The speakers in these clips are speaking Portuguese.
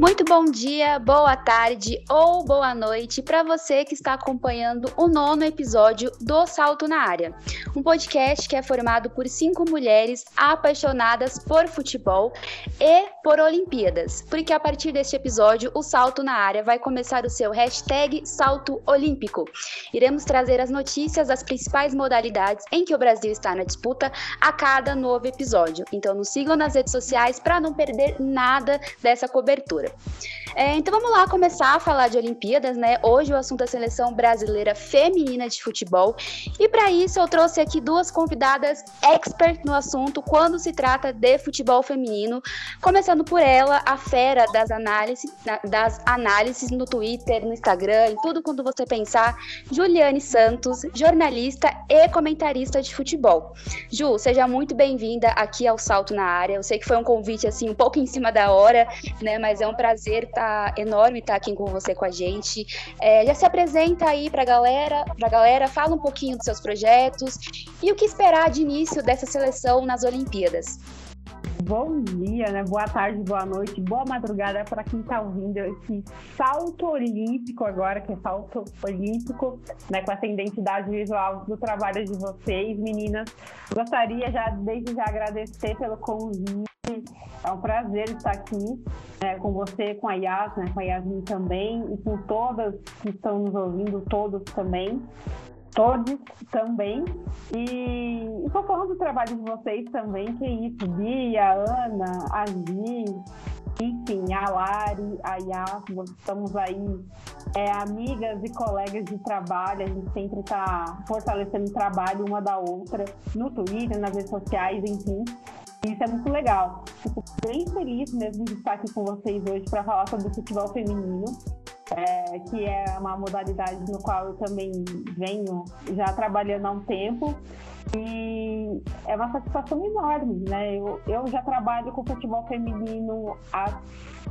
Muito bom dia, boa tarde ou boa noite para você que está acompanhando o nono episódio do Salto na Área, um podcast que é formado por cinco mulheres apaixonadas por futebol e por Olimpíadas, porque a partir deste episódio o Salto na Área vai começar o seu hashtag Salto Olímpico. Iremos trazer as notícias das principais modalidades em que o Brasil está na disputa a cada novo episódio. Então nos sigam nas redes sociais para não perder nada dessa cobertura. É, então vamos lá começar a falar de Olimpíadas, né? Hoje o assunto é a seleção brasileira feminina de futebol. E para isso eu trouxe aqui duas convidadas expert no assunto quando se trata de futebol feminino. Começando por ela, a fera das análises, das análises no Twitter, no Instagram, em tudo quando você pensar, Juliane Santos, jornalista e comentarista de futebol. Ju, seja muito bem-vinda aqui ao Salto na Área. Eu sei que foi um convite assim um pouco em cima da hora, né? Mas é um prazer tá enorme estar tá aqui com você, com a gente. É, já se apresenta aí para galera, pra galera, fala um pouquinho dos seus projetos e o que esperar de início dessa seleção nas Olimpíadas. Bom dia, né? Boa tarde, boa noite, boa madrugada para quem está ouvindo esse salto olímpico agora, que é salto olímpico, né? Com essa identidade visual do trabalho de vocês, meninas. Gostaria já, desde já, agradecer pelo convite é um prazer estar aqui é, com você, com a Yas, né, com a Yasmin também, e com todas que estão nos ouvindo, todos também, todos também. E estou falando do trabalho de vocês também, que é isso, Bia, Ana, a Gi, enfim, a Lari, a Yas, estamos aí é, amigas e colegas de trabalho, a gente sempre está fortalecendo o trabalho uma da outra, no Twitter, nas redes sociais, enfim. Isso é muito legal. Fico bem feliz mesmo de estar aqui com vocês hoje para falar sobre o futebol feminino, é, que é uma modalidade no qual eu também venho já trabalhando há um tempo. E é uma satisfação enorme, né? Eu, eu já trabalho com futebol feminino há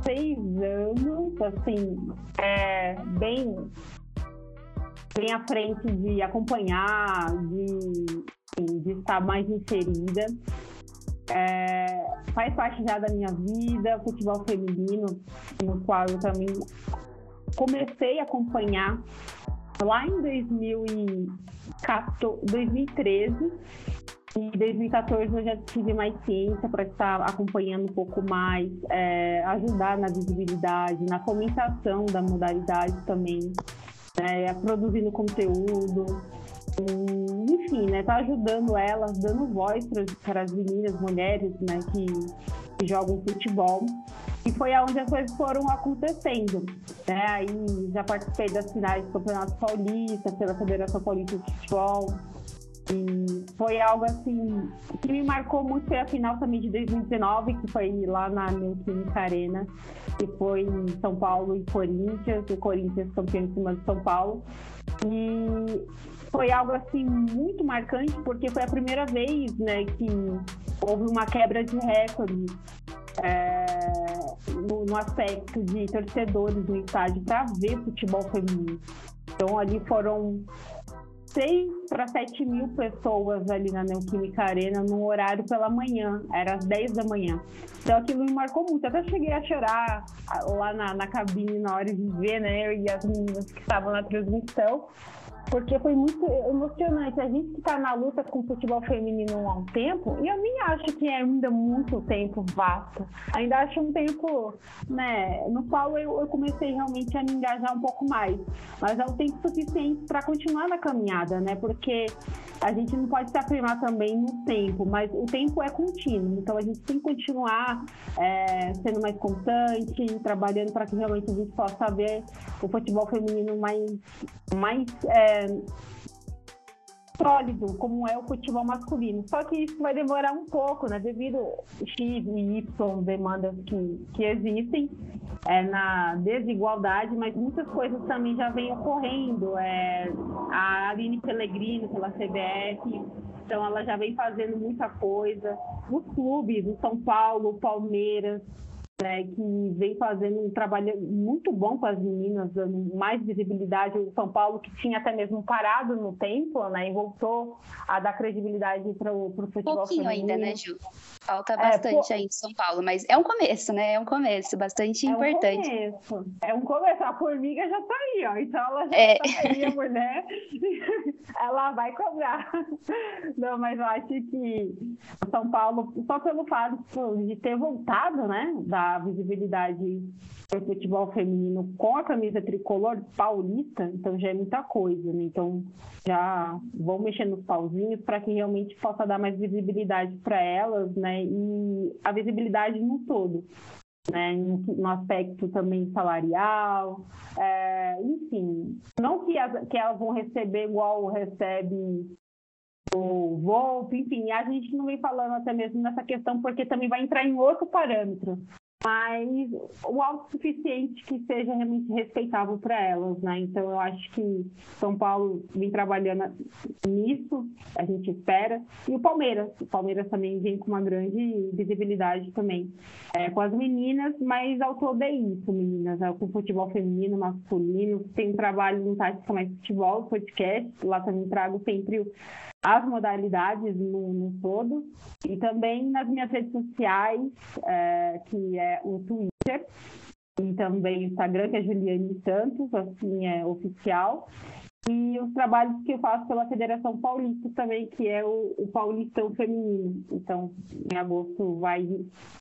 seis anos, assim, é, bem, bem à frente de acompanhar, de, de estar mais inserida. É, faz parte já da minha vida, futebol feminino, no qual eu também comecei a acompanhar lá em 2014, 2013. Em 2014 eu já tive mais ciência para estar acompanhando um pouco mais, é, ajudar na visibilidade, na fomentação da modalidade também, é, produzindo conteúdo, enfim, né, tá ajudando elas, dando voz para as meninas, mulheres, né, que, que jogam futebol. E foi aonde as coisas foram acontecendo. Né? Aí já participei das finais do Campeonato Paulista, pela Federação Paulista de Futebol. E foi algo assim que me marcou muito foi a final também de 2019, que foi lá na Neoquímica Arena, que foi São Paulo e Corinthians, o Corinthians campeão em cima de São Paulo. E foi algo assim muito marcante porque foi a primeira vez né, que houve uma quebra de recorde é, no, no, aspecto de torcedores no estádio para ver futebol feminino. Então ali foram 6 para 7 mil pessoas ali na Neoquímica Arena no horário pela manhã, era às 10 da manhã. Então aquilo me marcou muito. Até cheguei a chorar lá na, na cabine na hora de ver, né? Eu e as meninas que estavam na transmissão porque foi muito emocionante. A gente que está na luta com o futebol feminino há um tempo, e eu nem acho que é ainda muito tempo vasto. Ainda acho um tempo né, no qual eu, eu comecei realmente a me engajar um pouco mais. Mas é um tempo suficiente para continuar na caminhada, né? Porque a gente não pode se afirmar também no tempo, mas o tempo é contínuo. Então a gente tem que continuar é, sendo mais constante, trabalhando para que realmente a gente possa ver o futebol feminino mais, mais é, sólido, como é o futebol masculino. Só que isso vai demorar um pouco, né? Devido X e Y demandas que, que existem é, na desigualdade, mas muitas coisas também já vêm ocorrendo. É, a Aline Pellegrino, pela CBF, então ela já vem fazendo muita coisa. Os clubes, o São Paulo, Palmeiras, né, que vem fazendo um trabalho muito bom com as meninas, dando mais visibilidade. O São Paulo, que tinha até mesmo parado no tempo, né, e voltou a dar credibilidade para o futebol Pouquinho feminino. ainda, né, Ju? Falta bastante é, aí em São Paulo, mas é um começo, né? É um começo bastante é importante. Um começo. É um começo. A formiga já está aí, ó. Então ela já é. tá aí, a mulher. ela vai cobrar. Não, mas eu acho que São Paulo, só pelo fato de ter voltado, né, da visibilidade do futebol feminino com a camisa tricolor paulista, então já é muita coisa, né? Então já vão mexer nos pauzinhos para que realmente possa dar mais visibilidade para elas, né? E a visibilidade no todo. Né, no, aspecto também salarial, é, enfim, não que, as, que elas vão receber igual recebe o Volpe, enfim, a gente não vem falando até mesmo nessa questão porque também vai entrar em outro parâmetro, mas o autossuficiente que seja realmente respeitável para elas, né? Então eu acho que São Paulo vem trabalhando nisso, a gente espera, e o Palmeiras, o Palmeiras também vem com uma grande visibilidade também é, com as meninas, mas ao todo é isso, meninas, é, com futebol feminino, masculino, tem trabalho no Tática Mais Futebol, podcast, lá também trago sempre o as modalidades no, no, todo e também nas minhas redes sociais, é, que é o Twitter e também o Instagram, que é Juliane Santos, assim é oficial, e os trabalhos que eu faço pela Federação Paulista também, que é o, o Paulistão Feminino. Então, em agosto vai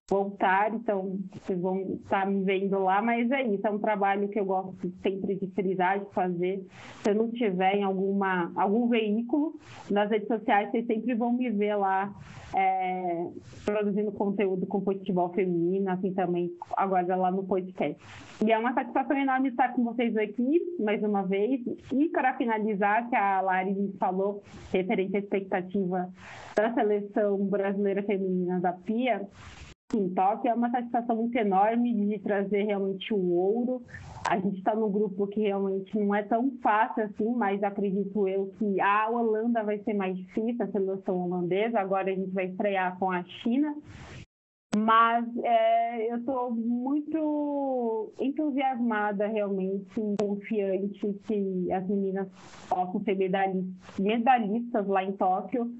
voltar, então vocês vão estar me vendo lá, mas é isso, é um trabalho que eu gosto sempre de frisar, de fazer. Se eu não tiver em alguma, algum veículo nas redes sociais, vocês sempre vão me ver lá é, produzindo conteúdo com futebol feminino, assim também agora lá no podcast. E é uma satisfação enorme estar com vocês aqui mais uma vez. E para finalizar, que a Lari falou, referente à expectativa da seleção brasileira feminina da Pia, em Tóquio, é uma satisfação muito enorme de trazer realmente o ouro. A gente está num grupo que realmente não é tão fácil assim, mas acredito eu que a Holanda vai ser mais difícil, a seleção holandesa. Agora a gente vai estrear com a China. Mas é, eu estou muito entusiasmada, realmente, confiante que as meninas possam ser medalhistas lá em Tóquio.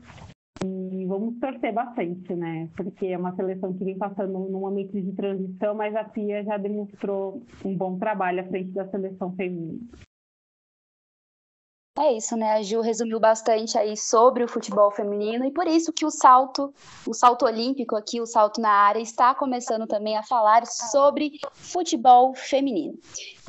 E vamos torcer bastante, né? Porque é uma seleção que vem passando num momento de transição, mas a Pia já demonstrou um bom trabalho à frente da seleção feminina. É isso, né? A Gil resumiu bastante aí sobre o futebol feminino e por isso que o salto, o salto olímpico aqui, o salto na área, está começando também a falar sobre futebol feminino.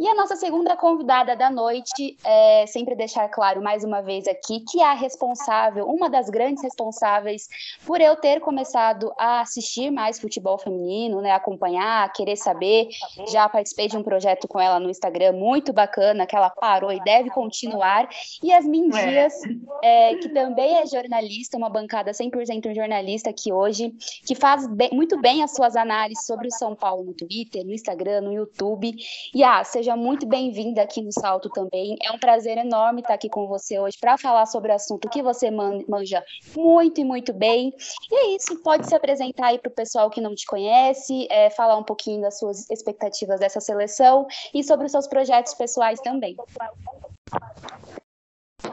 E a nossa segunda convidada da noite é sempre deixar claro mais uma vez aqui que é a responsável, uma das grandes responsáveis por eu ter começado a assistir mais futebol feminino, né? Acompanhar, querer saber. Já participei de um projeto com ela no Instagram muito bacana, que ela parou e deve continuar. Yasmin é. Dias, é, que também é jornalista, uma bancada 100% jornalista aqui hoje, que faz bem, muito bem as suas análises sobre o São Paulo no Twitter, no Instagram, no YouTube. E ah, seja muito bem-vinda aqui no Salto também. É um prazer enorme estar aqui com você hoje para falar sobre o assunto que você manja muito e muito bem. E é isso, pode se apresentar aí para o pessoal que não te conhece, é, falar um pouquinho das suas expectativas dessa seleção e sobre os seus projetos pessoais também.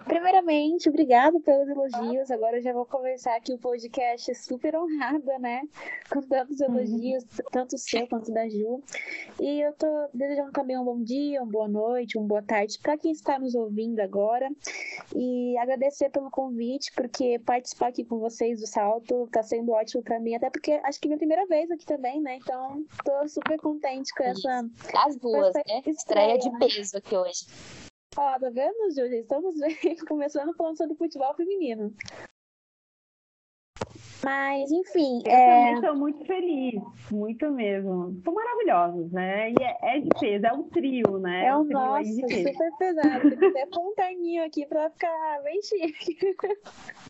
Primeiramente, obrigado pelos elogios. Agora eu já vou começar aqui o podcast super honrada, né? Com tantos uhum. elogios, tanto o seu quanto da Ju. E eu tô desejando também um bom dia, uma boa noite, uma boa tarde para quem está nos ouvindo agora. E agradecer pelo convite, porque participar aqui com vocês do Salto tá sendo ótimo para mim, até porque acho que é minha primeira vez aqui também, né? Então, tô super contente com essa. As duas, né? Estreia de peso aqui hoje. Ó, tá vendo, Júlia? Estamos começando falando sobre futebol feminino. Mas, enfim. Eu é... também estou muito feliz, muito mesmo. São maravilhosos, né? E é, é de peso, é um trio, né? É um, um nossa, super pesado. Tem até pôr um terninho aqui para ficar bem chique.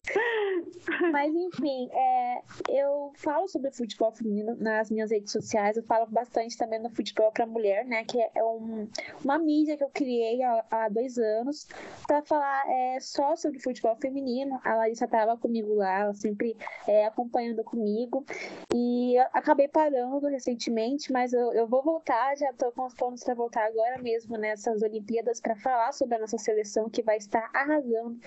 Mas, enfim, é, eu falo sobre futebol feminino nas minhas redes sociais. Eu falo bastante também no futebol para mulher, né? Que é um, uma mídia que eu criei há, há dois anos para falar é, só sobre futebol feminino. A Larissa estava comigo lá, ela sempre é, acompanhando comigo. E acabei parando recentemente, mas eu, eu vou voltar, já estou com os planos para voltar agora mesmo nessas Olimpíadas para falar sobre a nossa seleção que vai estar arrasando.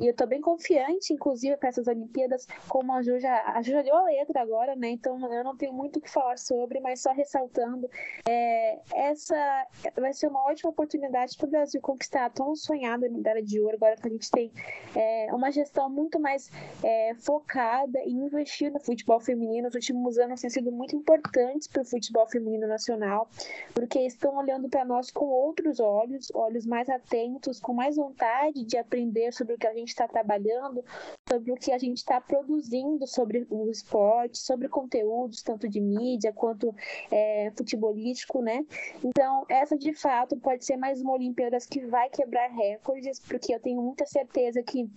E eu estou bem confiante, inclusive, para essas Olimpíadas, como a Ju já, a Ju já deu a letra agora, né? Então eu não tenho muito o que falar sobre, mas só ressaltando, é, essa vai ser uma ótima oportunidade para o Brasil conquistar a tão sonhada medalha de ouro, agora que a gente tem é, uma gestão muito mais é, focada em investir no futebol feminino. Os últimos anos têm sido muito importantes para o futebol feminino nacional, porque estão olhando para nós com outros olhos, olhos mais atentos, com mais vontade de aprender sobre o que a gente está trabalhando, sobre o que a gente está produzindo sobre o esporte, sobre conteúdos, tanto de mídia quanto é, futebolístico, né? Então, essa de fato pode ser mais uma Olimpíadas que vai quebrar recordes, porque eu tenho muita certeza que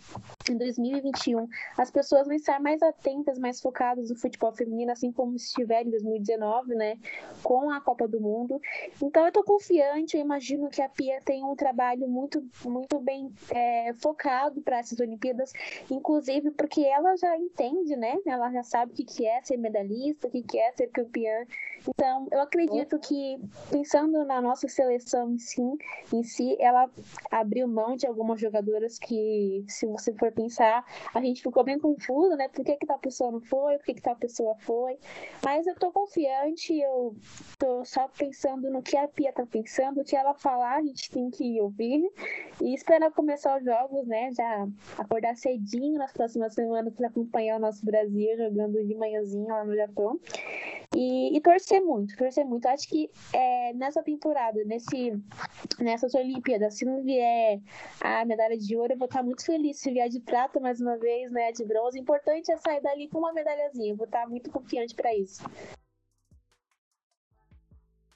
em 2021 as pessoas vão estar mais atentas, mais focadas no futebol feminino, assim como estiver em 2019, né? Com a Copa do Mundo. Então, eu tô confiante, eu imagino que a Pia tem um trabalho muito, muito bem é, focado para essas Olimpíadas, inclusive porque ela já entende, né? Ela já sabe o que é ser medalhista, o que é ser campeã. Então, eu acredito que, pensando na nossa seleção em si, em si, ela abriu mão de algumas jogadoras que, se você for pensar, a gente ficou bem confuso, né? Por que, que tal pessoa não foi? Por que, que tal pessoa foi? Mas eu tô confiante, eu tô só pensando no que a Pia tá pensando, o que ela falar, a gente tem que ouvir e esperar começar os jogos, né? Já acordar cedinho nas próximas semanas para acompanhar o nosso Brasil jogando de manhãzinho lá no Japão. E, e torcer muito, torcer muito. Acho que é, nessa temporada, nesse, nessas Olimpíadas, se não vier a medalha de ouro, eu vou estar muito feliz. Se vier de prata mais uma vez, né, de bronze, o importante é sair dali com uma medalhazinha. Eu vou estar muito confiante para isso.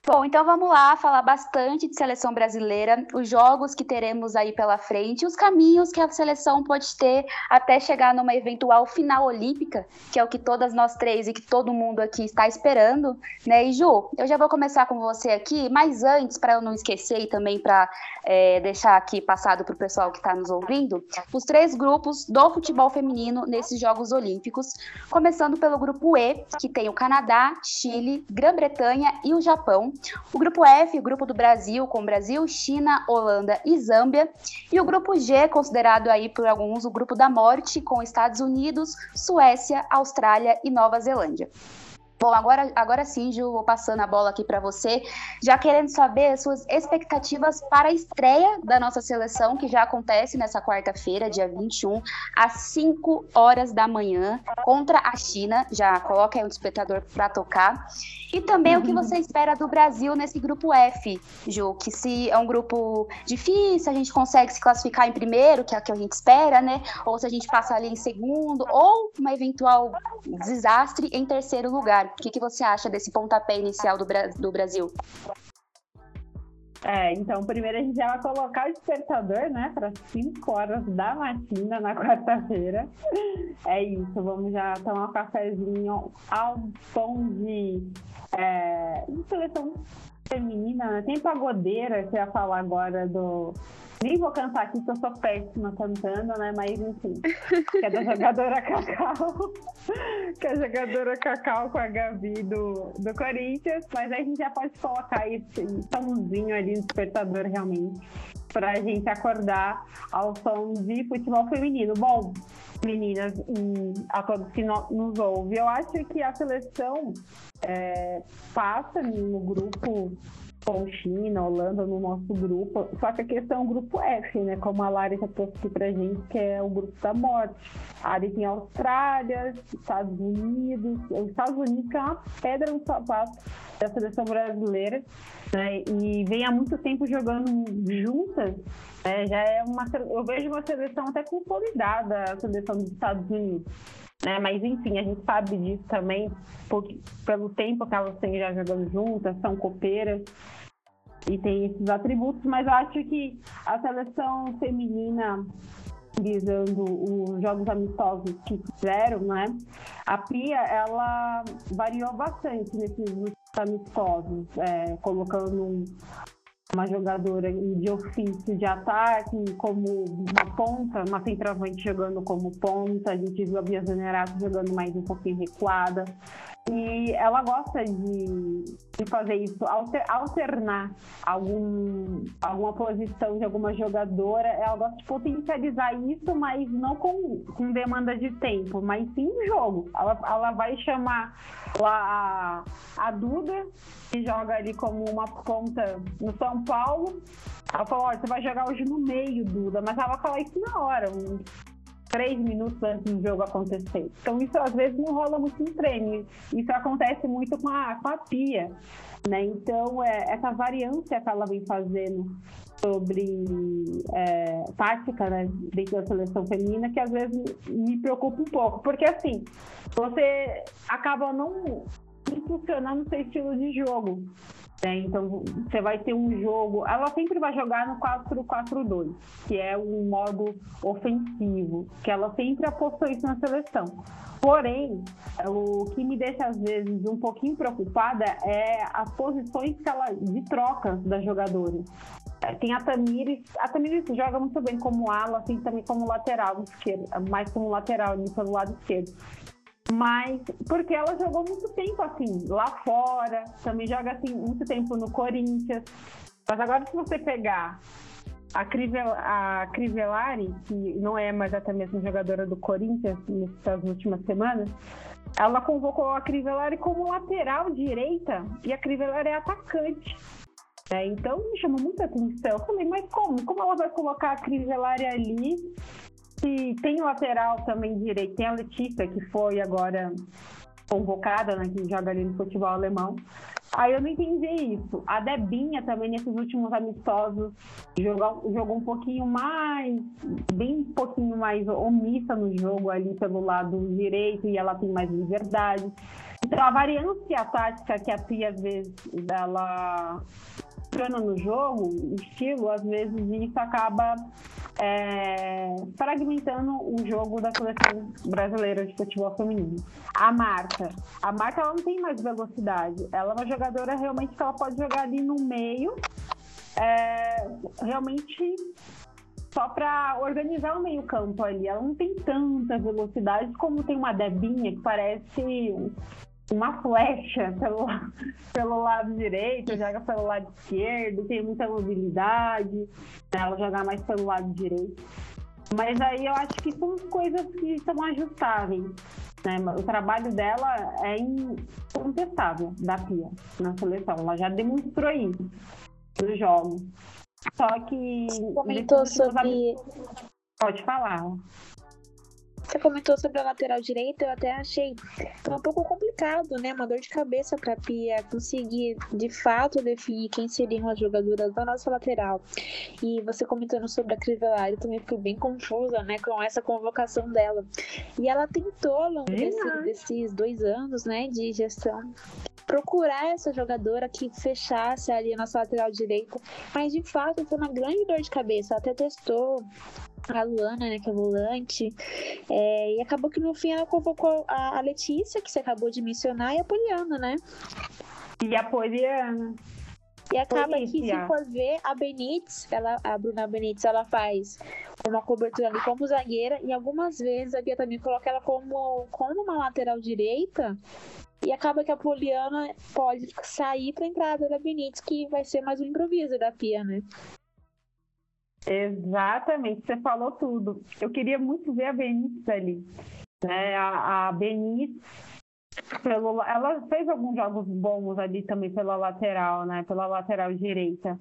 Bom, então vamos lá falar bastante de seleção brasileira, os jogos que teremos aí pela frente, os caminhos que a seleção pode ter até chegar numa eventual final olímpica, que é o que todas nós três e que todo mundo aqui está esperando, né? E Ju, eu já vou começar com você aqui, mas antes, para eu não esquecer e também para é, deixar aqui passado para o pessoal que está nos ouvindo, os três grupos do futebol feminino nesses Jogos Olímpicos, começando pelo grupo E, que tem o Canadá, Chile, Grã-Bretanha e o Japão. O grupo F, o grupo do Brasil, com Brasil, China, Holanda e Zâmbia. E o grupo G, considerado aí por alguns o grupo da morte, com Estados Unidos, Suécia, Austrália e Nova Zelândia. Bom, agora, agora sim, Ju, vou passando a bola aqui para você, já querendo saber as suas expectativas para a estreia da nossa seleção, que já acontece nessa quarta-feira, dia 21, às 5 horas da manhã, contra a China. Já coloca aí um despertador para tocar. E também uhum. o que você espera do Brasil nesse grupo F, Ju, que se é um grupo difícil, a gente consegue se classificar em primeiro, que é o que a gente espera, né? Ou se a gente passa ali em segundo, ou uma eventual desastre em terceiro lugar. O que, que você acha desse pontapé inicial do, do Brasil? É, então primeiro a gente vai colocar o despertador, né, para 5 horas da matina na quarta-feira. É isso, vamos já tomar um cafezinho ao som de, é, seleção feminina, né? Tem pagodeira, que ia falar agora do nem vou cantar aqui, que eu sou péssima cantando, né? Mas enfim, que é da jogadora Cacau, que é a jogadora Cacau com a Gabi do, do Corinthians. Mas aí a gente já pode colocar esse somzinho ali no despertador realmente, pra gente acordar ao som de futebol feminino. Bom, meninas e a todos que no, nos ouvem, eu acho que a seleção é, passa no grupo com China, Holanda no nosso grupo. Só que a questão é o grupo F, né? Como a Lari já trouxe pra gente, que é o grupo da morte. Ali tem Austrália, Estados Unidos. Os Estados Unidos é uma pedra no sapato da seleção brasileira, né? E vem há muito tempo jogando juntas. Né? Já é uma, eu vejo uma seleção até consolidada, a seleção dos Estados Unidos. Né? Mas enfim, a gente sabe disso também pelo tempo que elas têm já jogando juntas, são copeiras e tem esses atributos, mas eu acho que a seleção feminina visando os jogos amistosos que fizeram, né? A Pia, ela variou bastante nesses amistosos, é, colocando uma jogadora de ofício de ataque, como uma ponta, uma centroavante jogando como ponta, a gente viu a Bia Zanerato jogando mais um pouquinho recuada. E ela gosta de, de fazer isso, alter, alternar algum, alguma posição de alguma jogadora. Ela gosta de potencializar isso, mas não com, com demanda de tempo, mas sim no jogo. Ela, ela vai chamar lá a, a Duda, que joga ali como uma ponta no São Paulo. Ela falou: olha, você vai jogar hoje no meio, Duda, mas ela vai falar isso na hora, um três minutos antes do jogo acontecer. Então isso às vezes não rola muito em treino. Isso acontece muito com a, com a Pia. Né? Então é, essa variância que ela vem fazendo sobre é, tática né, dentro da seleção feminina que às vezes me preocupa um pouco, porque assim, você acaba não funcionando seu estilo de jogo. Né? Então, você vai ter um jogo. Ela sempre vai jogar no 4-4-2, que é um modo ofensivo, que ela sempre apostou isso na seleção. Porém, o que me deixa às vezes um pouquinho preocupada é as posições que ela de troca das jogadoras. É, tem a Tamires, a Tamires joga muito bem como ala, assim também como lateral esquerdo, mais como lateral ali pelo lado esquerdo. Mas porque ela jogou muito tempo assim, lá fora, também joga assim muito tempo no Corinthians. Mas agora se você pegar a, Crivel, a Crivellari, que não é mais até mesmo jogadora do Corinthians nessas últimas semanas, ela convocou a Crivellari como lateral direita e a Crivellari é atacante. É, então me chamou muita atenção. Eu falei, mas como? Como ela vai colocar a Crivellari ali que tem lateral também direito, tem a Letícia, que foi agora convocada, né, que joga ali no futebol alemão. Aí eu não entendi isso. A Debinha também, nesses últimos amistosos, jogou, jogou um pouquinho mais, bem um pouquinho mais omissa no jogo ali pelo lado direito e ela tem mais liberdade. Então a variância tática que a Pia, às vezes, ela funciona no jogo, estilo, às vezes isso acaba é, fragmentando o jogo da seleção brasileira de futebol feminino. A Marta, a Marta ela não tem mais velocidade, ela é uma jogadora realmente que ela pode jogar ali no meio, é, realmente só para organizar o meio campo ali. Ela não tem tanta velocidade como tem uma Debinha que parece uma flecha pelo, pelo lado direito, joga pelo lado esquerdo, tem muita mobilidade, né? ela jogar mais pelo lado direito. Mas aí eu acho que são coisas que são ajustáveis. Né? O trabalho dela é incontestável da Pia na seleção. Ela já demonstrou isso no jogo. Só que. Comentou sobre. Pode falar. Você comentou sobre a lateral direita, eu até achei um pouco complicado, né? Uma dor de cabeça para a Pia conseguir de fato definir quem seriam as jogadoras da nossa lateral. E você comentando sobre a Crivellari, também fui bem confusa, né, com essa convocação dela. E ela tentou ao longo desse, desses dois anos, né, de gestão procurar essa jogadora que fechasse ali a nossa lateral direita, mas de fato foi uma grande dor de cabeça. Até testou a Luana, né, que é volante. É, e acabou que no fim ela convocou a, a, Letícia, que você acabou de mencionar, e a Poliana, né? E a Poliana. E acaba que, se for ver, a Benítez, ela, a Bruna Benítez, ela faz uma cobertura ali como zagueira, e algumas vezes a Bia também coloca ela como, como uma lateral direita, e acaba que a Poliana pode sair para entrada da Benítez, que vai ser mais um improviso da Pia, né? Exatamente, você falou tudo. Eu queria muito ver a Benítez ali. Né? A, a pelo, ela fez alguns jogos bons ali também pela lateral, né? Pela lateral direita.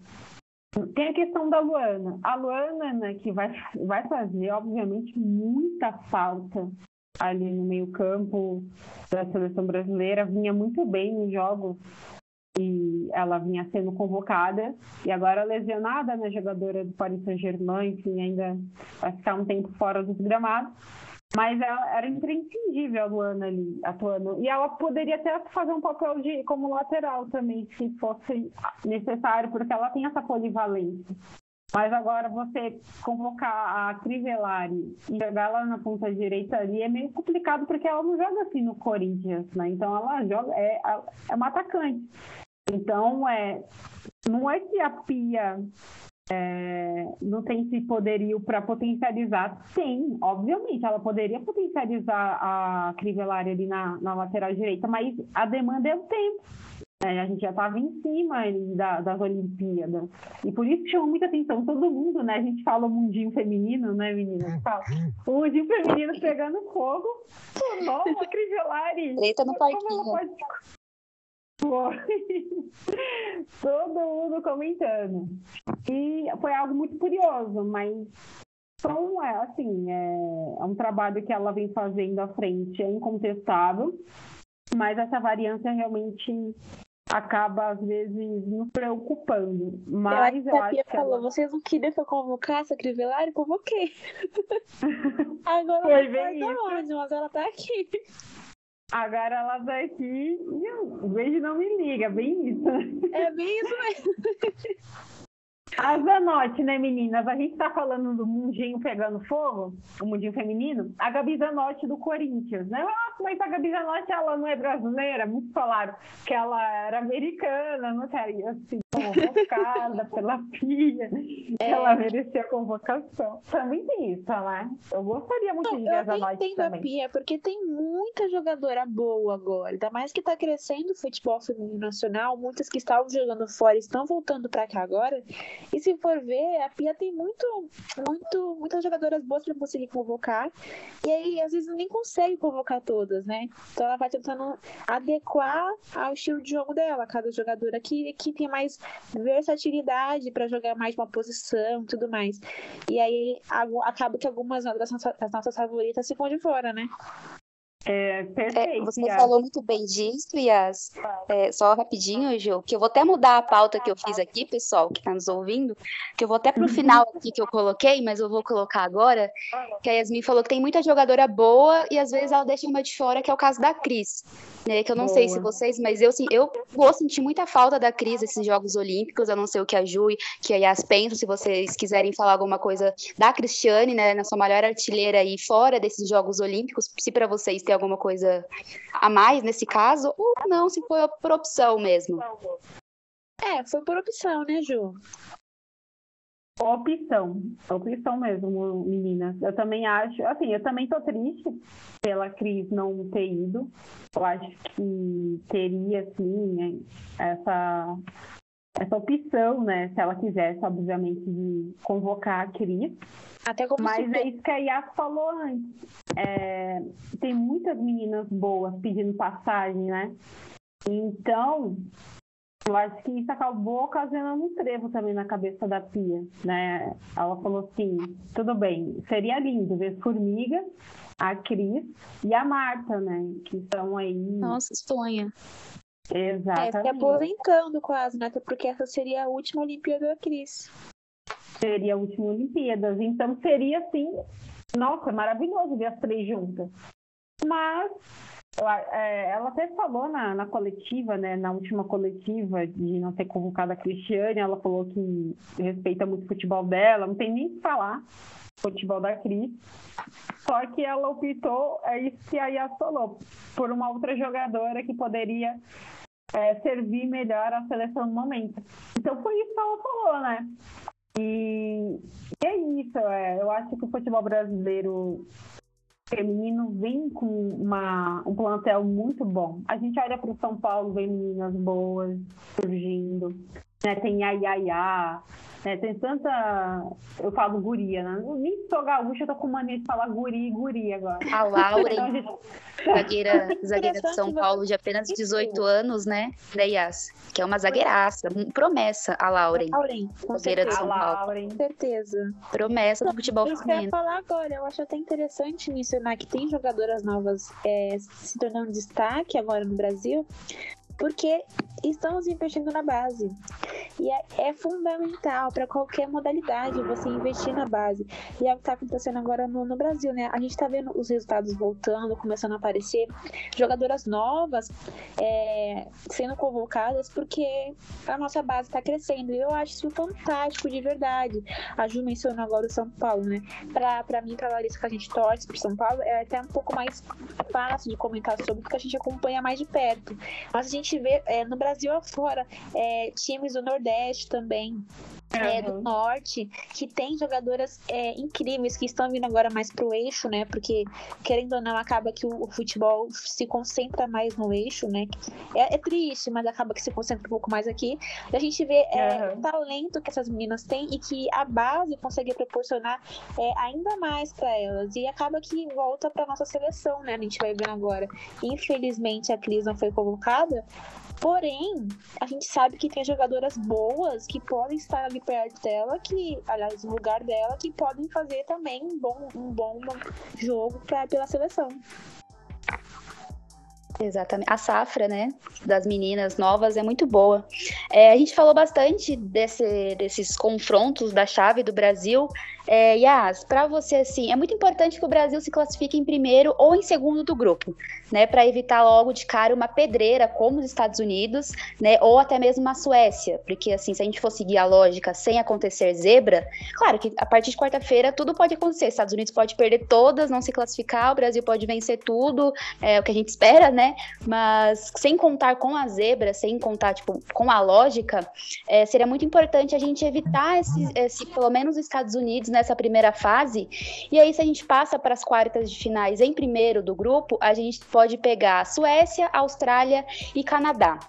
Tem a questão da Luana. A Luana, né, que vai, vai fazer, obviamente, muita falta ali no meio-campo da seleção brasileira, vinha muito bem nos jogos e ela vinha sendo convocada e agora lesionada, né, jogadora do Paris Saint-Germain, enfim, ainda vai ficar um tempo fora dos gramados. Mas ela era imprescindível a Luana ali atuando. E ela poderia até fazer um papel de como lateral também, se fosse necessário, porque ela tem essa polivalência. Mas agora você convocar a Crivellari e jogar ela na ponta direita ali é meio complicado porque ela não joga assim no Corinthians, né? Então ela joga, é, é uma atacante. Então, é, não é que a Pia é, não tem esse poderio para potencializar. Tem, obviamente, ela poderia potencializar a Crivellari ali na, na lateral direita, mas a demanda é o tempo. É, a gente já estava em cima da, das Olimpíadas. E por isso chama muita atenção todo mundo, né? A gente fala o mundinho feminino, né, meninas? Fala, o mundinho feminino pegando fogo. Pô, nova, Crivellari. Eita no parquinho. Pode... todo mundo comentando. E foi algo muito curioso, mas então, é, assim, é, é um trabalho que ela vem fazendo à frente, é incontestável, mas essa variância realmente acaba, às vezes, nos preocupando. Mas eu, eu acho que. A falou, ela... vocês não queriam que eu convocasse a Crivellari? Convoquei. Agora Foi bem isso. Onde, mas ela tá aqui. Agora ela tá aqui e o beijo não me liga, bem isso. É bem isso mesmo. A Zanotti, né, meninas? A gente tá falando do mundinho pegando fogo, o mundinho feminino. A Gabi Zanotti do Corinthians, né? Mas a Gabi Zanotti, ela não é brasileira. Muitos falaram que ela era americana, não estaria assim, convocada pela Pia, que é. ela merecia convocação. Também tem isso, né? Eu gostaria muito não, de ver a Zanotti eu também. a Pia, porque tem muita jogadora boa agora. Ainda mais que tá crescendo o futebol feminino nacional. Muitas que estavam jogando fora estão voltando para cá agora. E se for ver, a Pia tem muito, muito, muitas jogadoras boas para conseguir convocar. E aí, às vezes, nem consegue convocar todas, né? Então ela vai tentando adequar ao estilo de jogo dela, cada jogadora que, que tem mais versatilidade para jogar mais uma posição e tudo mais. E aí acaba que algumas das nossas, das nossas favoritas ficam de fora, né? É, perfeito. É, você falou muito bem disso, Yas. É, só rapidinho, Gil, que eu vou até mudar a pauta que eu fiz aqui, pessoal, que está nos ouvindo, que eu vou até para o uhum. final aqui que eu coloquei, mas eu vou colocar agora, que a Yasmin falou que tem muita jogadora boa e às vezes ela deixa uma de fora, que é o caso da Cris. Né, que eu não boa. sei se vocês, mas eu, assim, eu vou sentir muita falta da Cris nesses Jogos Olímpicos, eu não sei o que a Ju e que a Yas pensam, se vocês quiserem falar alguma coisa da Cristiane, né, na sua maior artilheira aí fora desses Jogos Olímpicos, se para vocês tem alguma coisa a mais nesse caso, ou não, se foi por opção mesmo. É, foi por opção, né, Ju? Opção, opção mesmo, meninas. Eu também acho, assim, eu também tô triste pela Cris não ter ido. Eu acho que teria, assim, essa, essa opção, né, se ela quisesse, obviamente, de convocar a Cris. Até como Mas é isso que a Yas falou antes. É, tem muitas meninas boas pedindo passagem, né? Então, eu acho que isso acabou ocasionando um trevo também na cabeça da Pia, né? Ela falou assim, tudo bem, seria lindo ver Formiga, a Cris e a Marta, né? Que estão aí... Nossa, sonha. Exatamente. É, se aposentando quase, né? Até porque essa seria a última Olimpíada da Cris seria a última Olimpíadas. Então seria assim, nossa, maravilhoso ver as três juntas. Mas é, ela até falou na, na, coletiva, né, na última coletiva de não ter convocado a Cristiane, ela falou que respeita muito o futebol dela, não tem nem o que falar futebol da Cris. Só que ela optou, é isso que a Yas falou, por uma outra jogadora que poderia é, servir melhor a seleção no momento. Então foi isso que ela falou, né? E, e é isso, é, eu acho que o futebol brasileiro feminino vem com uma, um plantel muito bom. A gente olha para o São Paulo, vem meninas boas surgindo, né? tem a Yaya, né? Tem tanta. Eu falo guria, né? Eu nem sou gaúcha, eu tô com mania de falar guri e guri agora. A Laura, então, gente... zagueira, zagueira de São Paulo de apenas 18 anos, né? Da Yas, que é uma zagueiraça, promessa, a Lauren. Lauren, zagueira de São Paulo. Com certeza. Promessa do futebol feminino. Eu quero falar agora, eu acho até interessante mencionar que tem jogadoras novas é, se tornando destaque agora no Brasil, porque estamos investindo na base. E é, é fundamental para qualquer modalidade você investir na base. E é o que está acontecendo agora no, no, Brasil, né? A gente está vendo os resultados voltando, começando a aparecer, jogadoras novas é, sendo convocadas porque a nossa base está crescendo. E eu acho isso fantástico, de verdade. A Ju mencionou agora o São Paulo, né? Para mim, para Larissa, que a gente torce para São Paulo, é até um pouco mais fácil de comentar sobre, porque a gente acompanha mais de perto. Mas a gente vê é, no Brasil Brasil afora, é, times do Nordeste também é, do norte, que tem jogadoras é, incríveis que estão vindo agora mais pro eixo, né? Porque, querendo ou não, acaba que o, o futebol se concentra mais no eixo, né? É, é, triste, mas acaba que se concentra um pouco mais aqui. E a gente vê uhum. o talento que essas meninas têm e que a base consegue proporcionar é, ainda mais para elas. E acaba que volta para nossa seleção, né? A gente vai vendo agora. Infelizmente, a Cris não foi convocada, Porém, a gente sabe que tem jogadoras boas que podem estar ali perto dela, que, aliás, no lugar dela, que podem fazer também um bom, um bom jogo pra, pela seleção. Exatamente. A safra, né, das meninas novas é muito boa. É, a gente falou bastante desse, desses confrontos da chave do Brasil. É, Yas, para você, assim, é muito importante que o Brasil se classifique em primeiro ou em segundo do grupo, né, para evitar logo de cara uma pedreira como os Estados Unidos, né, ou até mesmo a Suécia, porque, assim, se a gente for seguir a lógica sem acontecer zebra, claro que a partir de quarta-feira tudo pode acontecer. Estados Unidos pode perder todas, não se classificar, o Brasil pode vencer tudo, é o que a gente espera, né, mas sem contar com a zebra, sem contar, tipo, com a lógica, é, seria muito importante a gente evitar esse, esse, pelo menos os Estados Unidos nessa primeira fase. E aí, se a gente passa para as quartas de finais em primeiro do grupo, a gente pode pegar Suécia, Austrália e Canadá.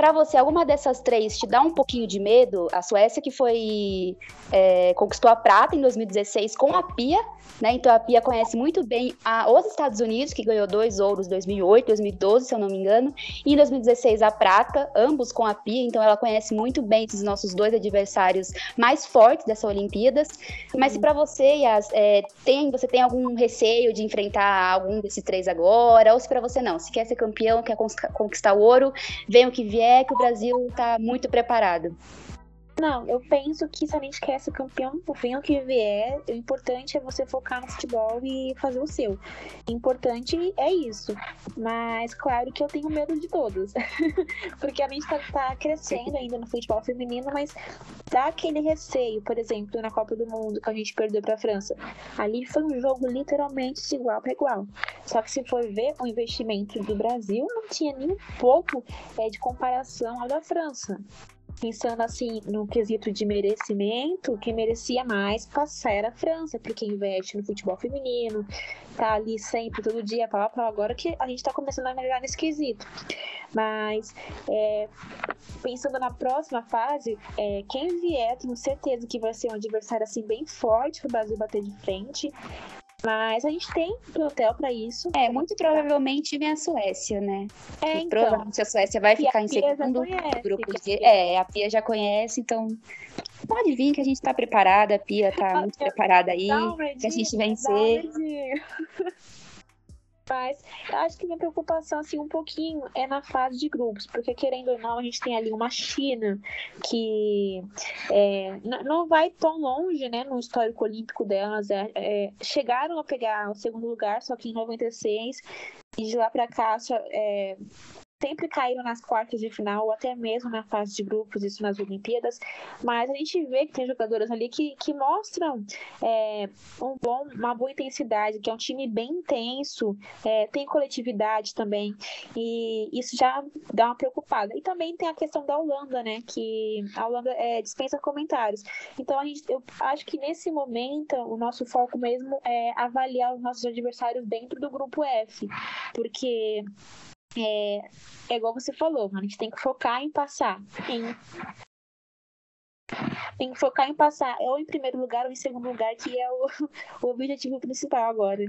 Para você, alguma dessas três te dá um pouquinho de medo? A Suécia que foi é, conquistou a prata em 2016 com a Pia, né? Então a Pia conhece muito bem a, os Estados Unidos, que ganhou dois ouros em 2008, 2012, se eu não me engano, e em 2016 a prata, ambos com a Pia. Então ela conhece muito bem esses nossos dois adversários mais fortes dessa Olimpíadas. Mas se para você, Yas, é, tem, você tem algum receio de enfrentar algum desses três agora, ou se para você não, se quer ser campeão, quer conquistar o ouro, vem o que vier é que o Brasil está muito preparado? Não, eu penso que se a gente quer ser campeão, venha o que vier, o importante é você focar no futebol e fazer o seu. O importante é isso. Mas claro que eu tenho medo de todos. Porque a gente tá, tá, crescendo ainda no futebol feminino, mas dá aquele receio, por exemplo, na Copa do Mundo que a gente perdeu pra França. Ali foi um jogo literalmente de igual para igual. Só que se for ver o investimento do Brasil, não tinha nem um pouco é, de comparação ao da França pensando assim no quesito de merecimento, quem merecia mais passar era a França, porque investe no futebol feminino, tá ali sempre, todo dia, pau a pau. Agora que a gente tá começando a melhorar nesse quesito. Mas é, pensando na próxima fase, é, quem vier, tenho certeza que vai ser um adversário assim bem forte para o Brasil bater de frente. Mas a gente tem plantel para isso. É, muito provavelmente vem a Suécia, né? É, então. Provavelmente a Suécia vai ficar em segundo grupo de. É, a Pia já conhece, então pode vir que a gente tá preparada, a Pia tá muito preparada aí, que a gente vencer. Mas eu acho que minha preocupação, assim, um pouquinho é na fase de grupos, porque querendo ou não, a gente tem ali uma China que é, não vai tão longe, né, no histórico olímpico delas. É, é, chegaram a pegar o segundo lugar, só que em 96, e de lá para cá é, sempre caíram nas quartas de final, ou até mesmo na fase de grupos, isso nas Olimpíadas, mas a gente vê que tem jogadoras ali que, que mostram é, um bom, uma boa intensidade, que é um time bem intenso, é, tem coletividade também, e isso já dá uma preocupada. E também tem a questão da Holanda, né, que a Holanda é, dispensa comentários. Então, a gente, eu acho que nesse momento, o nosso foco mesmo é avaliar os nossos adversários dentro do grupo F, porque é, é igual você falou, a gente tem que focar em passar. Em, tem que focar em passar ou em primeiro lugar ou em segundo lugar, que é o, o objetivo principal agora.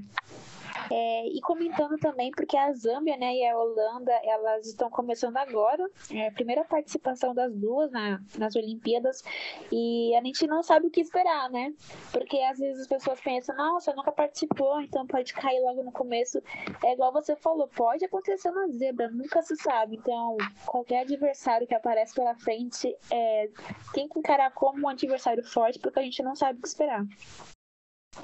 É, e comentando também, porque a Zâmbia né, e a Holanda, elas estão começando agora, é a primeira participação das duas na, nas Olimpíadas, e a gente não sabe o que esperar, né? Porque às vezes as pessoas pensam, nossa, nunca participou, então pode cair logo no começo. É igual você falou, pode acontecer na zebra, nunca se sabe. Então, qualquer adversário que aparece pela frente é, tem que encarar como um adversário forte, porque a gente não sabe o que esperar.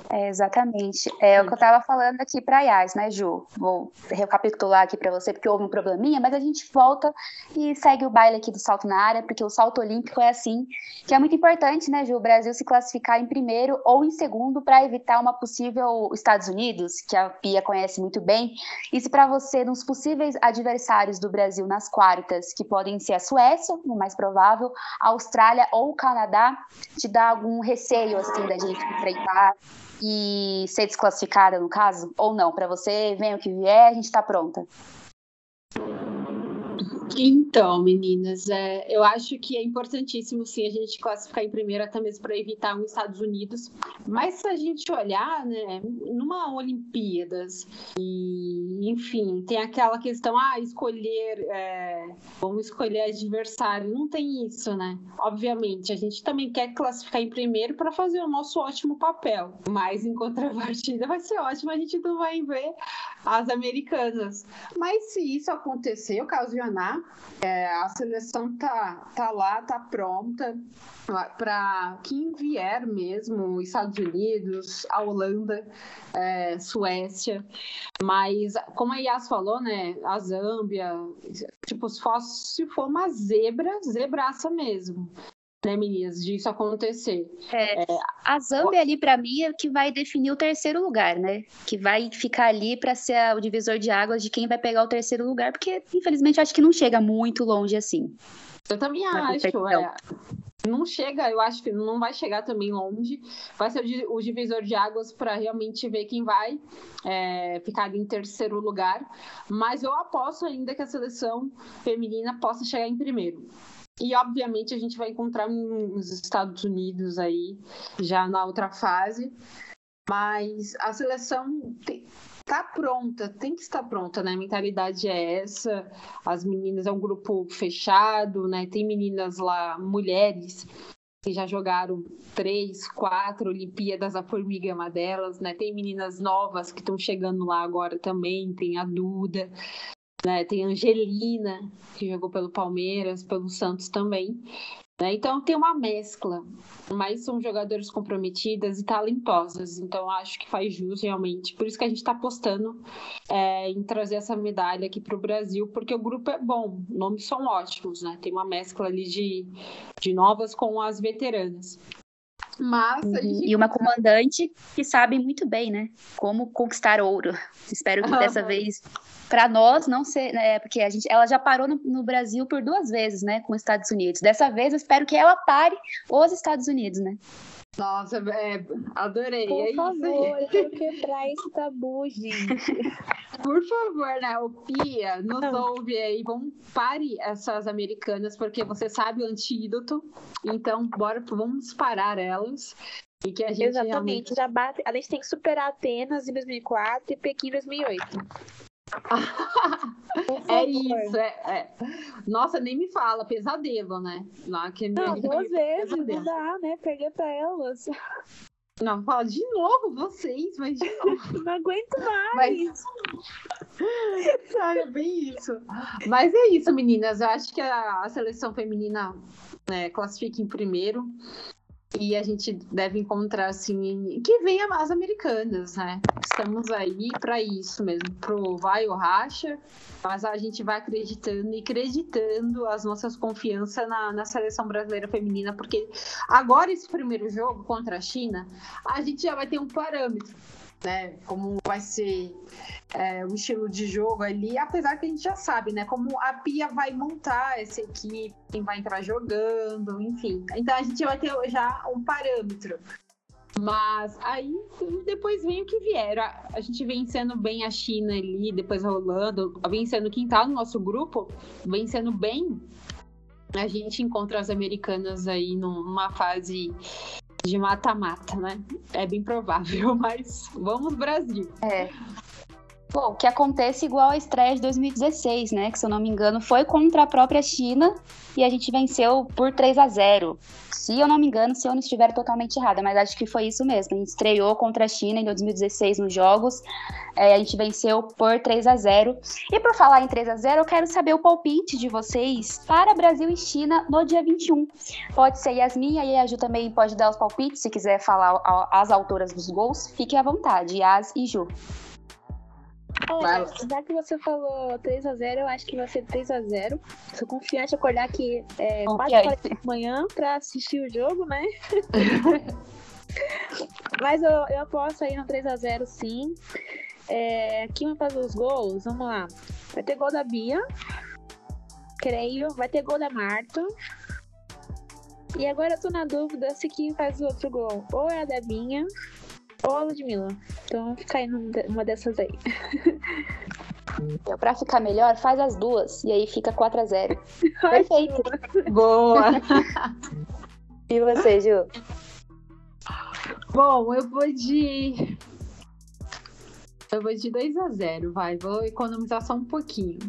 É, exatamente. É o que eu estava falando aqui para Yas, né, Ju? Vou recapitular aqui para você, porque houve um probleminha, mas a gente volta e segue o baile aqui do salto na área, porque o salto olímpico é assim, que é muito importante, né, Ju? O Brasil se classificar em primeiro ou em segundo para evitar uma possível Estados Unidos, que a Pia conhece muito bem. E se para você, nos possíveis adversários do Brasil nas quartas, que podem ser a Suécia, o mais provável, a Austrália ou o Canadá, te dá algum receio, assim, da gente enfrentar e ser desclassificada, no caso? Ou não? Para você, vem o que vier, a gente está pronta. Então, meninas, é, eu acho que é importantíssimo sim a gente classificar em primeiro, até mesmo para evitar os Estados Unidos. Mas se a gente olhar, né, numa Olimpíadas, e enfim, tem aquela questão, ah, escolher, é, vamos escolher adversário, não tem isso, né? Obviamente, a gente também quer classificar em primeiro para fazer o nosso ótimo papel, mas em contrapartida vai ser ótimo, a gente não vai ver as americanas. Mas se isso acontecer, ocasionar, é, a seleção tá, tá lá, tá pronta para quem vier mesmo, Estados Unidos, a Holanda, é, Suécia, mas como a Yas falou, né, a Zâmbia, tipo, se for, se for uma zebra, zebraça mesmo né, meninas, disso acontecer. É, é, a Zâmbia ali, para mim, é que vai definir o terceiro lugar, né? Que vai ficar ali para ser o divisor de águas de quem vai pegar o terceiro lugar, porque, infelizmente, acho que não chega muito longe assim. Eu também acho, é. Não chega, eu acho que não vai chegar também longe. Vai ser o divisor de águas para realmente ver quem vai é, ficar em terceiro lugar. Mas eu aposto ainda que a seleção feminina possa chegar em primeiro. E, obviamente, a gente vai encontrar nos Estados Unidos aí, já na outra fase. Mas a seleção está pronta, tem que estar pronta, né? A mentalidade é essa. As meninas é um grupo fechado, né? Tem meninas lá, mulheres, que já jogaram três, quatro Olimpíadas, a Formiga é uma delas, né? Tem meninas novas que estão chegando lá agora também, tem a Duda, né? Tem Angelina, que jogou pelo Palmeiras, pelo Santos também. Né? Então tem uma mescla, mas são jogadoras comprometidas e talentosas. Então acho que faz jus realmente. Por isso que a gente está apostando é, em trazer essa medalha aqui para o Brasil, porque o grupo é bom, nomes são ótimos, né? Tem uma mescla ali de, de novas com as veteranas. Mas uhum. gente... E uma comandante que sabe muito bem, né? Como conquistar ouro. Espero que dessa vez para nós não ser, né, porque a gente, ela já parou no, no, Brasil por duas vezes, né, com os Estados Unidos. Dessa vez eu espero que ela pare os Estados Unidos, né? Nossa, é, adorei. Por é favor, eu quero quebrar esse tabu, gente. Por favor, né? O Pia, nos não. ouve aí. Vamos pare essas americanas, porque você sabe o antídoto. Então, bora, vamos parar elas. E que a gente Exatamente. Realmente... Já bate, a gente tem que superar Atenas em 2004 e Pequim em 2008. é isso, é, é, Nossa, nem me fala, pesadelo, né? Lá, que não, duas vezes, pesadelo. não dá, né? Perder pra elas. Não, fala de novo vocês, mas de novo. não aguento mais. Mas... Sabe, é bem isso. Mas é isso, meninas. Eu acho que a, a seleção feminina né, classifica em primeiro. E a gente deve encontrar, assim, que venha as americanas, né? Estamos aí para isso mesmo, pro vai ou racha, mas a gente vai acreditando e acreditando as nossas confianças na, na seleção brasileira feminina, porque agora esse primeiro jogo contra a China, a gente já vai ter um parâmetro né? Como vai ser é, o estilo de jogo ali, apesar que a gente já sabe, né? Como a Pia vai montar essa equipe, quem vai entrar jogando, enfim. Então a gente vai ter já um parâmetro. Mas aí depois vem o que vier. A, gente vem sendo bem a China ali, depois a Holanda, vem sendo quem tá no nosso grupo, vem sendo bem. A gente encontra as americanas aí numa fase de mata-mata, né? É bem provável, mas vamos Brasil. É. Bom, que aconteça igual a estreia de 2016, né? Que se eu não me engano foi contra a própria China e a gente venceu por 3 a 0. Se eu não me engano, se eu não estiver totalmente errada, mas acho que foi isso mesmo. A gente estreou contra a China em 2016 nos Jogos, é, a gente venceu por 3 a 0. E por falar em 3 a 0, eu quero saber o palpite de vocês para Brasil e China no dia 21. Pode ser Yasmin, aí a Ju também pode dar os palpites, se quiser falar as autoras dos gols, fique à vontade, Yas e Ju. Olha, já que você falou 3x0, eu acho que vai ser 3x0. Sou confiante em acordar aqui é, 4 horas da manhã pra assistir o jogo, né? Mas eu, eu aposto aí no 3x0 sim. É, quem vai fazer os gols? Vamos lá. Vai ter gol da Bia. Creio. Vai ter gol da Marta. E agora eu tô na dúvida se quem faz o outro gol ou é a Debinha ou a Ludmilla. Então fica aí numa dessas aí. Então, pra ficar melhor, faz as duas. E aí fica 4x0. Perfeito. Boa. e você, Ju? Bom, eu vou de. Eu vou de 2x0, vai. Vou economizar só um pouquinho.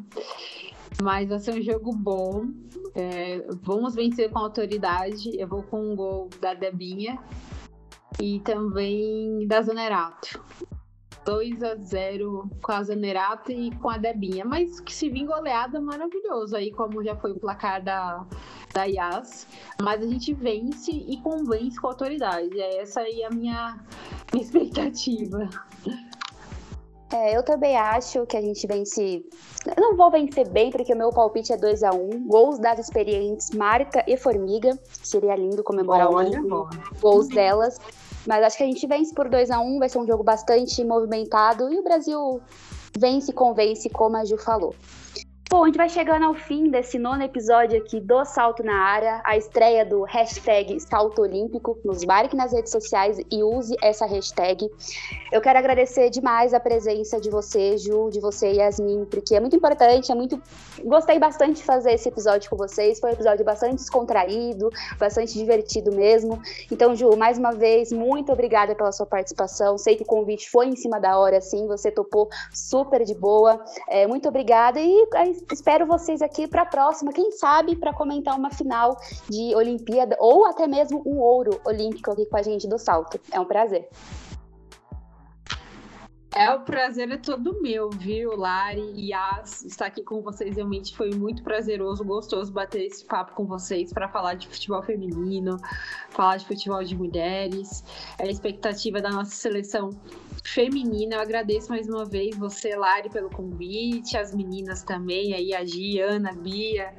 Mas vai ser um jogo bom. É, vamos vencer com autoridade. Eu vou com um gol da Debinha e também da Zanerato. 2 a 0 com a Zanerato e com a Debinha. Mas que se vir goleada, maravilhoso. Aí, como já foi o placar da, da Yas. Mas a gente vence e convence com a autoridade. É essa aí a minha, minha expectativa. É, eu também acho que a gente vence. Eu não vou vencer bem, porque o meu palpite é 2 a 1 um. Gols das experientes Marta e Formiga. Seria lindo comemorar Olha, gols delas. Mas acho que a gente vence por 2 a 1 um, vai ser um jogo bastante movimentado e o Brasil vence e convence, como a Ju falou. Bom, a gente vai chegando ao fim desse nono episódio aqui do Salto na Área, a estreia do hashtag Salto Olímpico. Nos marque nas redes sociais e use essa hashtag. Eu quero agradecer demais a presença de você, Ju, de você, Yasmin, porque é muito importante, é muito. Gostei bastante de fazer esse episódio com vocês. Foi um episódio bastante descontraído, bastante divertido mesmo. Então, Ju, mais uma vez, muito obrigada pela sua participação. Sei que o convite foi em cima da hora, sim, você topou super de boa. É, muito obrigada e espero vocês aqui para a próxima, quem sabe, para comentar uma final de Olimpíada ou até mesmo um ouro olímpico aqui com a gente do salto. É um prazer. É, o prazer é todo meu, viu, Lari e As, estar aqui com vocês realmente foi muito prazeroso, gostoso bater esse papo com vocês para falar de futebol feminino, falar de futebol de mulheres, é a expectativa da nossa seleção feminina. Eu agradeço mais uma vez você, Lari, pelo convite, as meninas também, aí a Giana, a Bia,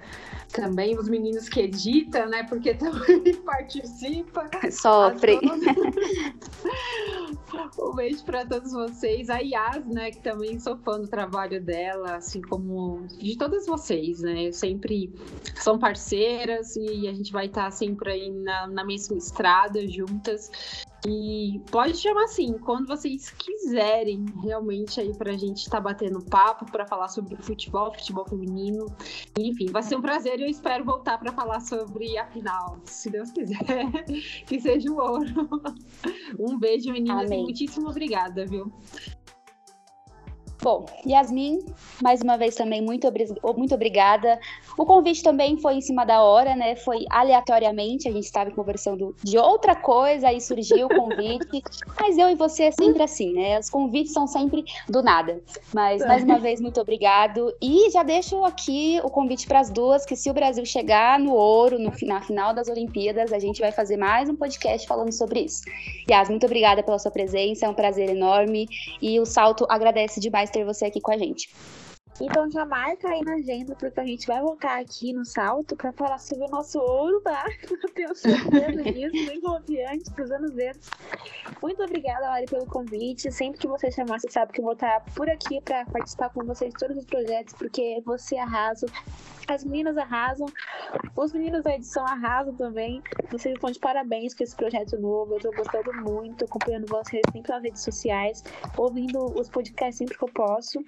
também os meninos que editam, né? Porque também participa. Sofre. um beijo para todos vocês. A Yas, né? Que também sou fã do trabalho dela, assim como de todas vocês, né? Sempre são parceiras e a gente vai estar sempre aí na, na mesma estrada juntas. E pode chamar assim, quando vocês quiserem realmente aí pra gente estar tá batendo papo para falar sobre futebol, futebol feminino. Enfim, vai ser um prazer e eu espero voltar para falar sobre a final, se Deus quiser, que seja o ouro. Um beijo, meninas, Amém. e muitíssimo obrigada, viu? Bom, Yasmin, mais uma vez também muito, muito obrigada. O convite também foi em cima da hora, né? Foi aleatoriamente, a gente estava conversando de outra coisa, aí surgiu o convite. Mas eu e você é sempre assim, né? Os convites são sempre do nada. Mas mais uma vez, muito obrigado. E já deixo aqui o convite para as duas: que se o Brasil chegar no ouro, no, na final das Olimpíadas, a gente vai fazer mais um podcast falando sobre isso. Yas, muito obrigada pela sua presença, é um prazer enorme. E o Salto agradece demais ter você aqui com a gente. Então já marca aí na agenda, porque a gente vai voltar aqui no salto para falar sobre o nosso ouro, bem confiante, cruzando os dedos. Muito obrigada, Lari, pelo convite. Sempre que você chamar, você sabe que eu vou estar por aqui para participar com vocês de todos os projetos, porque você arrasa, as meninas arrasam. Os meninos da edição arrasam também. Vocês estão de parabéns com esse projeto novo. Eu tô gostando muito, acompanhando vocês sempre nas redes sociais, ouvindo os podcasts sempre que eu posso.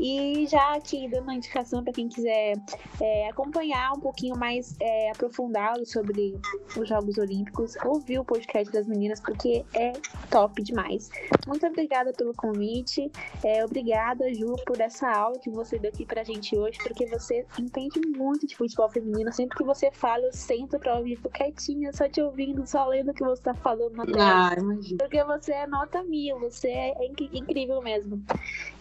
E já aqui dando uma indicação para quem quiser é, acompanhar um pouquinho mais é, aprofundado sobre os Jogos Olímpicos, ouvir o podcast das meninas, porque é top demais. Muito obrigada pelo convite. É, obrigada, Ju, por essa aula que você deu aqui pra gente hoje, porque você entende muito de futebol feminino. Sempre que você fala, eu sento pra ouvir, fico quietinha, só te ouvindo, só lendo o que você tá falando na tela. Ah, imagina. Porque você é nota mil, você é inc incrível mesmo.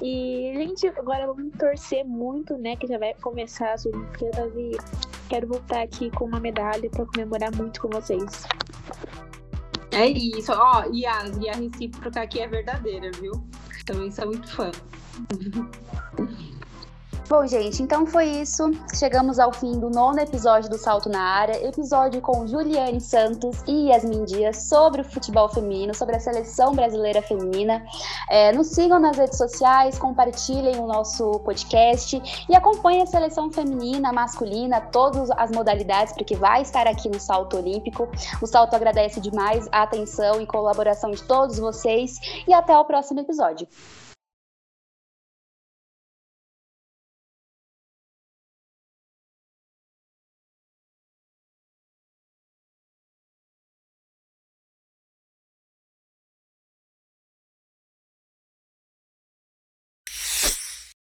E, gente, agora vamos torcer muito, né, que já vai começar as Olimpíadas e quero voltar aqui com uma medalha para comemorar muito com vocês. É isso, ó, e a, e a recíproca aqui é verdadeira, viu? Também sou muito fã. Bom, gente, então foi isso. Chegamos ao fim do nono episódio do Salto na Área, episódio com Juliane Santos e Yasmin Dias sobre o futebol feminino, sobre a seleção brasileira feminina. É, nos sigam nas redes sociais, compartilhem o nosso podcast e acompanhem a seleção feminina, masculina, todas as modalidades, porque vai estar aqui no Salto Olímpico. O Salto agradece demais a atenção e colaboração de todos vocês e até o próximo episódio.